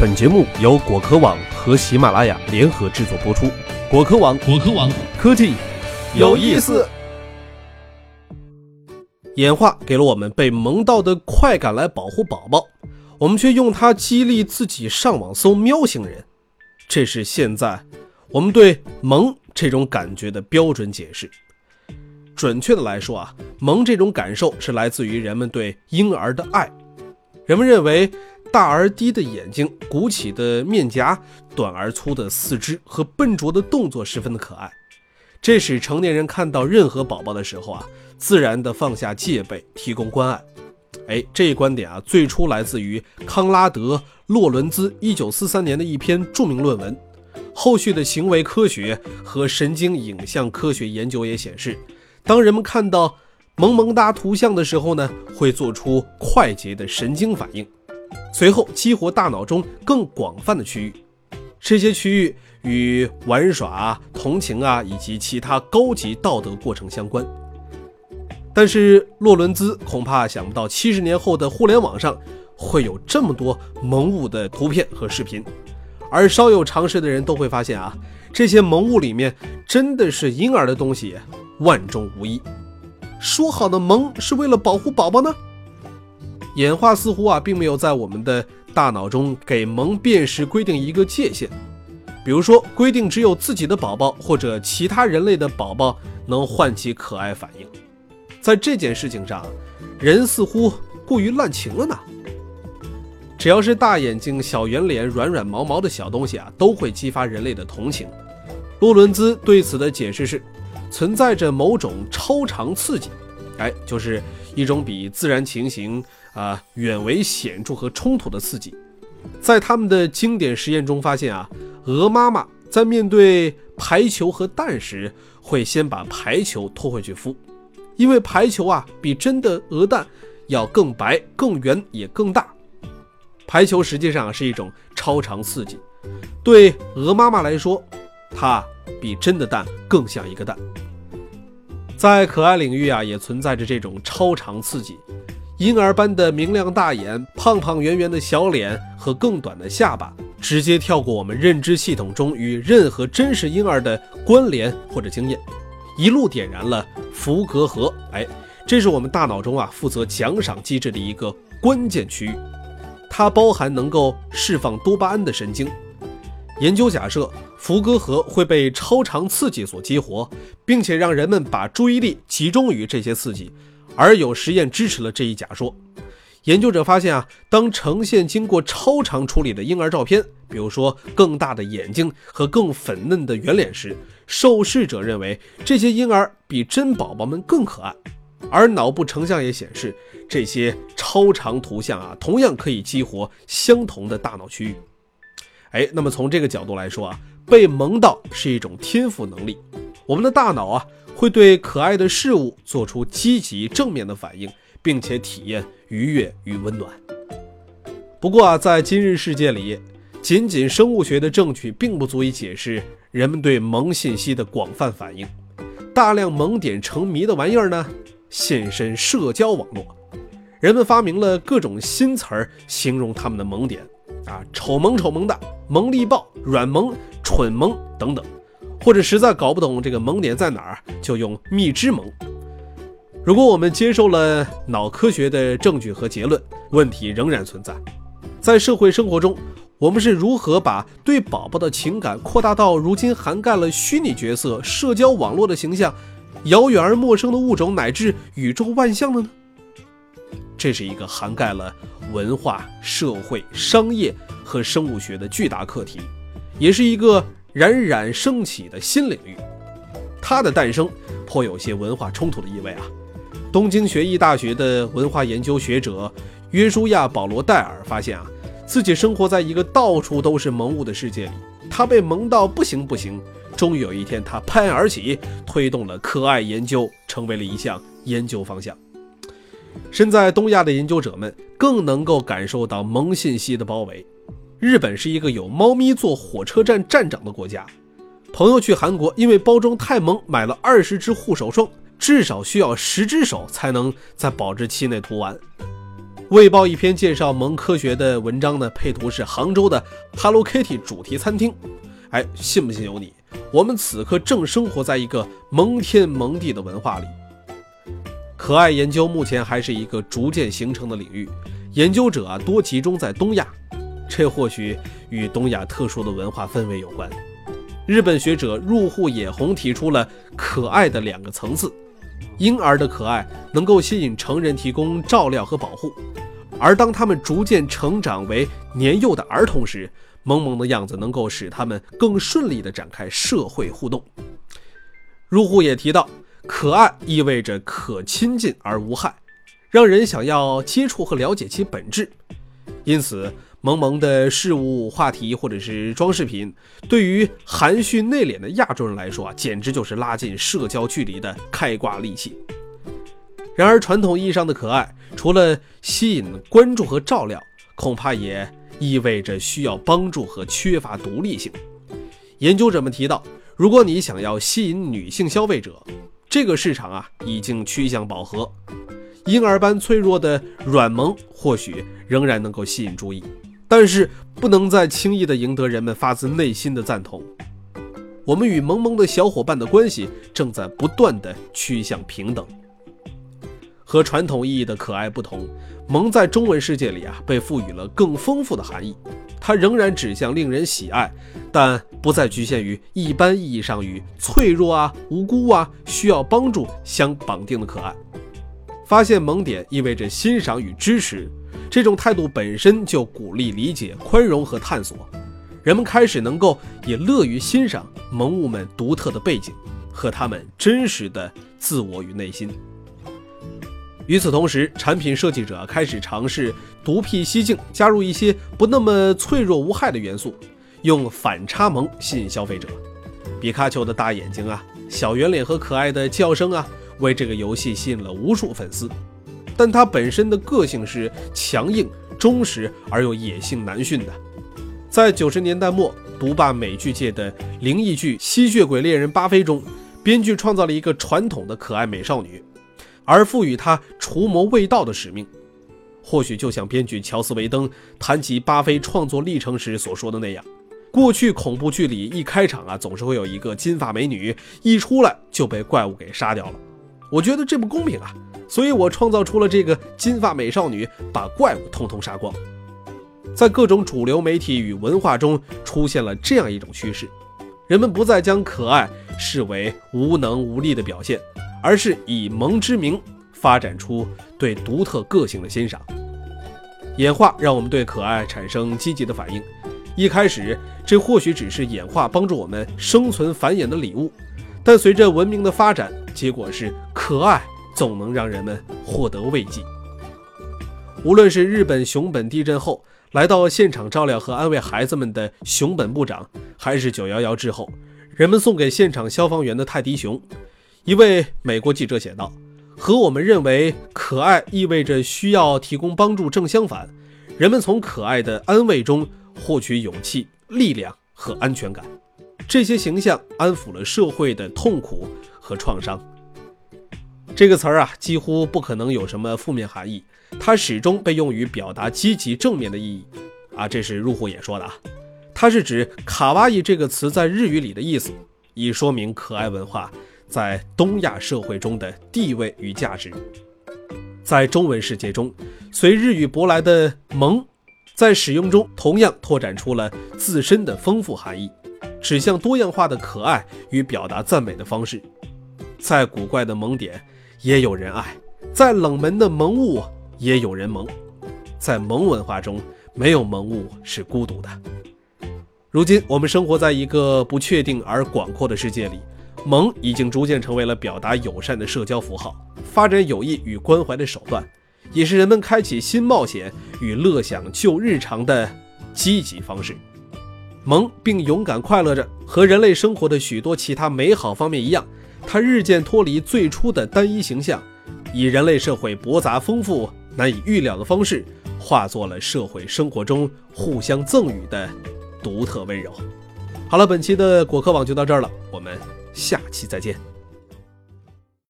本节目由果壳网和喜马拉雅联合制作播出。果壳网，果壳网，科技有意思。演化给了我们被萌到的快感来保护宝宝，我们却用它激励自己上网搜喵星人。这是现在我们对萌这种感觉的标准解释。准确的来说啊，萌这种感受是来自于人们对婴儿的爱。人们认为。大而低的眼睛，鼓起的面颊，短而粗的四肢和笨拙的动作十分的可爱，这使成年人看到任何宝宝的时候啊，自然的放下戒备，提供关爱。哎，这一观点啊，最初来自于康拉德·洛伦兹1943年的一篇著名论文。后续的行为科学和神经影像科学研究也显示，当人们看到萌萌哒图像的时候呢，会做出快捷的神经反应。随后激活大脑中更广泛的区域，这些区域与玩耍、同情啊以及其他高级道德过程相关。但是洛伦兹恐怕想不到，七十年后的互联网上会有这么多萌物的图片和视频，而稍有常识的人都会发现啊，这些萌物里面真的是婴儿的东西万中无一。说好的萌是为了保护宝宝呢？演化似乎啊，并没有在我们的大脑中给萌辨识规定一个界限，比如说规定只有自己的宝宝或者其他人类的宝宝能唤起可爱反应。在这件事情上，人似乎过于滥情了呢。只要是大眼睛、小圆脸、软软毛毛的小东西啊，都会激发人类的同情。洛伦兹对此的解释是，存在着某种超常刺激，哎，就是一种比自然情形。啊，远为显著和冲突的刺激，在他们的经典实验中发现啊，鹅妈妈在面对排球和蛋时，会先把排球拖回去孵，因为排球啊比真的鹅蛋要更白、更圆也更大。排球实际上是一种超长刺激，对鹅妈妈来说，它比真的蛋更像一个蛋。在可爱领域啊，也存在着这种超长刺激。婴儿般的明亮大眼、胖胖圆圆的小脸和更短的下巴，直接跳过我们认知系统中与任何真实婴儿的关联或者经验，一路点燃了福格核。哎，这是我们大脑中啊负责奖赏机制的一个关键区域，它包含能够释放多巴胺的神经。研究假设，福格核会被超长刺激所激活，并且让人们把注意力集中于这些刺激。而有实验支持了这一假说。研究者发现啊，当呈现经过超长处理的婴儿照片，比如说更大的眼睛和更粉嫩的圆脸时，受试者认为这些婴儿比真宝宝们更可爱。而脑部成像也显示，这些超长图像啊，同样可以激活相同的大脑区域。哎，那么从这个角度来说啊，被萌到是一种天赋能力。我们的大脑啊。会对可爱的事物做出积极正面的反应，并且体验愉悦与温暖。不过啊，在今日世界里，仅仅生物学的证据并不足以解释人们对萌信息的广泛反应。大量萌点成谜的玩意儿呢，现身社交网络，人们发明了各种新词儿形容他们的萌点啊，丑萌丑萌的，萌力爆，软萌，蠢萌等等。或者实在搞不懂这个萌点在哪儿，就用蜜汁萌。如果我们接受了脑科学的证据和结论，问题仍然存在。在社会生活中，我们是如何把对宝宝的情感扩大到如今涵盖了虚拟角色、社交网络的形象、遥远而陌生的物种乃至宇宙万象的呢？这是一个涵盖了文化、社会、商业和生物学的巨大课题，也是一个。冉冉升起的新领域，它的诞生颇有些文化冲突的意味啊。东京学艺大学的文化研究学者约书亚·保罗·戴尔发现啊，自己生活在一个到处都是萌物的世界里，他被萌到不行不行。终于有一天，他拍案而起，推动了可爱研究，成为了一项研究方向。身在东亚的研究者们更能够感受到萌信息的包围。日本是一个有猫咪做火车站站长的国家。朋友去韩国，因为包装太萌，买了二十只护手霜，至少需要十只手才能在保质期内涂完。卫报一篇介绍萌科学的文章呢，配图是杭州的 Hello Kitty 主题餐厅。哎，信不信由你。我们此刻正生活在一个萌天萌地的文化里。可爱研究目前还是一个逐渐形成的领域，研究者啊多集中在东亚，这或许与东亚特殊的文化氛围有关。日本学者入户野弘提出了可爱的两个层次：婴儿的可爱能够吸引成人提供照料和保护，而当他们逐渐成长为年幼的儿童时，萌萌的样子能够使他们更顺利地展开社会互动。入户也提到。可爱意味着可亲近而无害，让人想要接触和了解其本质。因此，萌萌的事物、话题或者是装饰品，对于含蓄内敛的亚洲人来说啊，简直就是拉近社交距离的开挂利器。然而，传统意义上的可爱，除了吸引关注和照料，恐怕也意味着需要帮助和缺乏独立性。研究者们提到，如果你想要吸引女性消费者，这个市场啊，已经趋向饱和。婴儿般脆弱的软萌或许仍然能够吸引注意，但是不能再轻易的赢得人们发自内心的赞同。我们与萌萌的小伙伴的关系正在不断的趋向平等。和传统意义的可爱不同，萌在中文世界里啊，被赋予了更丰富的含义。它仍然指向令人喜爱，但不再局限于一般意义上与脆弱啊、无辜啊、需要帮助相绑定的可爱。发现萌点意味着欣赏与支持，这种态度本身就鼓励理解、宽容和探索。人们开始能够也乐于欣赏萌物们独特的背景和他们真实的自我与内心。与此同时，产品设计者开始尝试独辟蹊径，加入一些不那么脆弱无害的元素，用反差萌吸引消费者。皮卡丘的大眼睛啊，小圆脸和可爱的叫声啊，为这个游戏吸引了无数粉丝。但他本身的个性是强硬、忠实而又野性难驯的。在九十年代末，独霸美剧界的灵异剧《吸血鬼猎人巴菲》中，编剧创造了一个传统的可爱美少女。而赋予她除魔卫道的使命，或许就像编剧乔斯维登谈及巴菲创作历程时所说的那样，过去恐怖剧里一开场啊，总是会有一个金发美女一出来就被怪物给杀掉了。我觉得这不公平啊，所以我创造出了这个金发美少女，把怪物通通杀光。在各种主流媒体与文化中出现了这样一种趋势，人们不再将可爱视为无能无力的表现。而是以萌之名发展出对独特个性的欣赏，演化让我们对可爱产生积极的反应。一开始，这或许只是演化帮助我们生存繁衍的礼物，但随着文明的发展，结果是可爱总能让人们获得慰藉。无论是日本熊本地震后来到现场照料和安慰孩子们的熊本部长，还是九幺幺之后人们送给现场消防员的泰迪熊。一位美国记者写道：“和我们认为可爱意味着需要提供帮助正相反，人们从可爱的安慰中获取勇气、力量和安全感。这些形象安抚了社会的痛苦和创伤。”这个词儿啊，几乎不可能有什么负面含义，它始终被用于表达积极正面的意义。啊，这是入户也说的啊，它是指“卡哇伊”这个词在日语里的意思，以说明可爱文化。在东亚社会中的地位与价值，在中文世界中，随日语舶来的“萌”在使用中同样拓展出了自身的丰富含义，指向多样化的可爱与表达赞美的方式。再古怪的萌点，也有人爱；再冷门的萌物，也有人萌。在萌文化中，没有萌物是孤独的。如今，我们生活在一个不确定而广阔的世界里。萌已经逐渐成为了表达友善的社交符号，发展友谊与关怀的手段，也是人们开启新冒险与乐享旧日常的积极方式。萌并勇敢快乐着，和人类生活的许多其他美好方面一样，它日渐脱离最初的单一形象，以人类社会驳杂丰富、难以预料的方式，化作了社会生活中互相赠予的独特温柔。好了，本期的果壳网就到这儿了，我们。下期再见。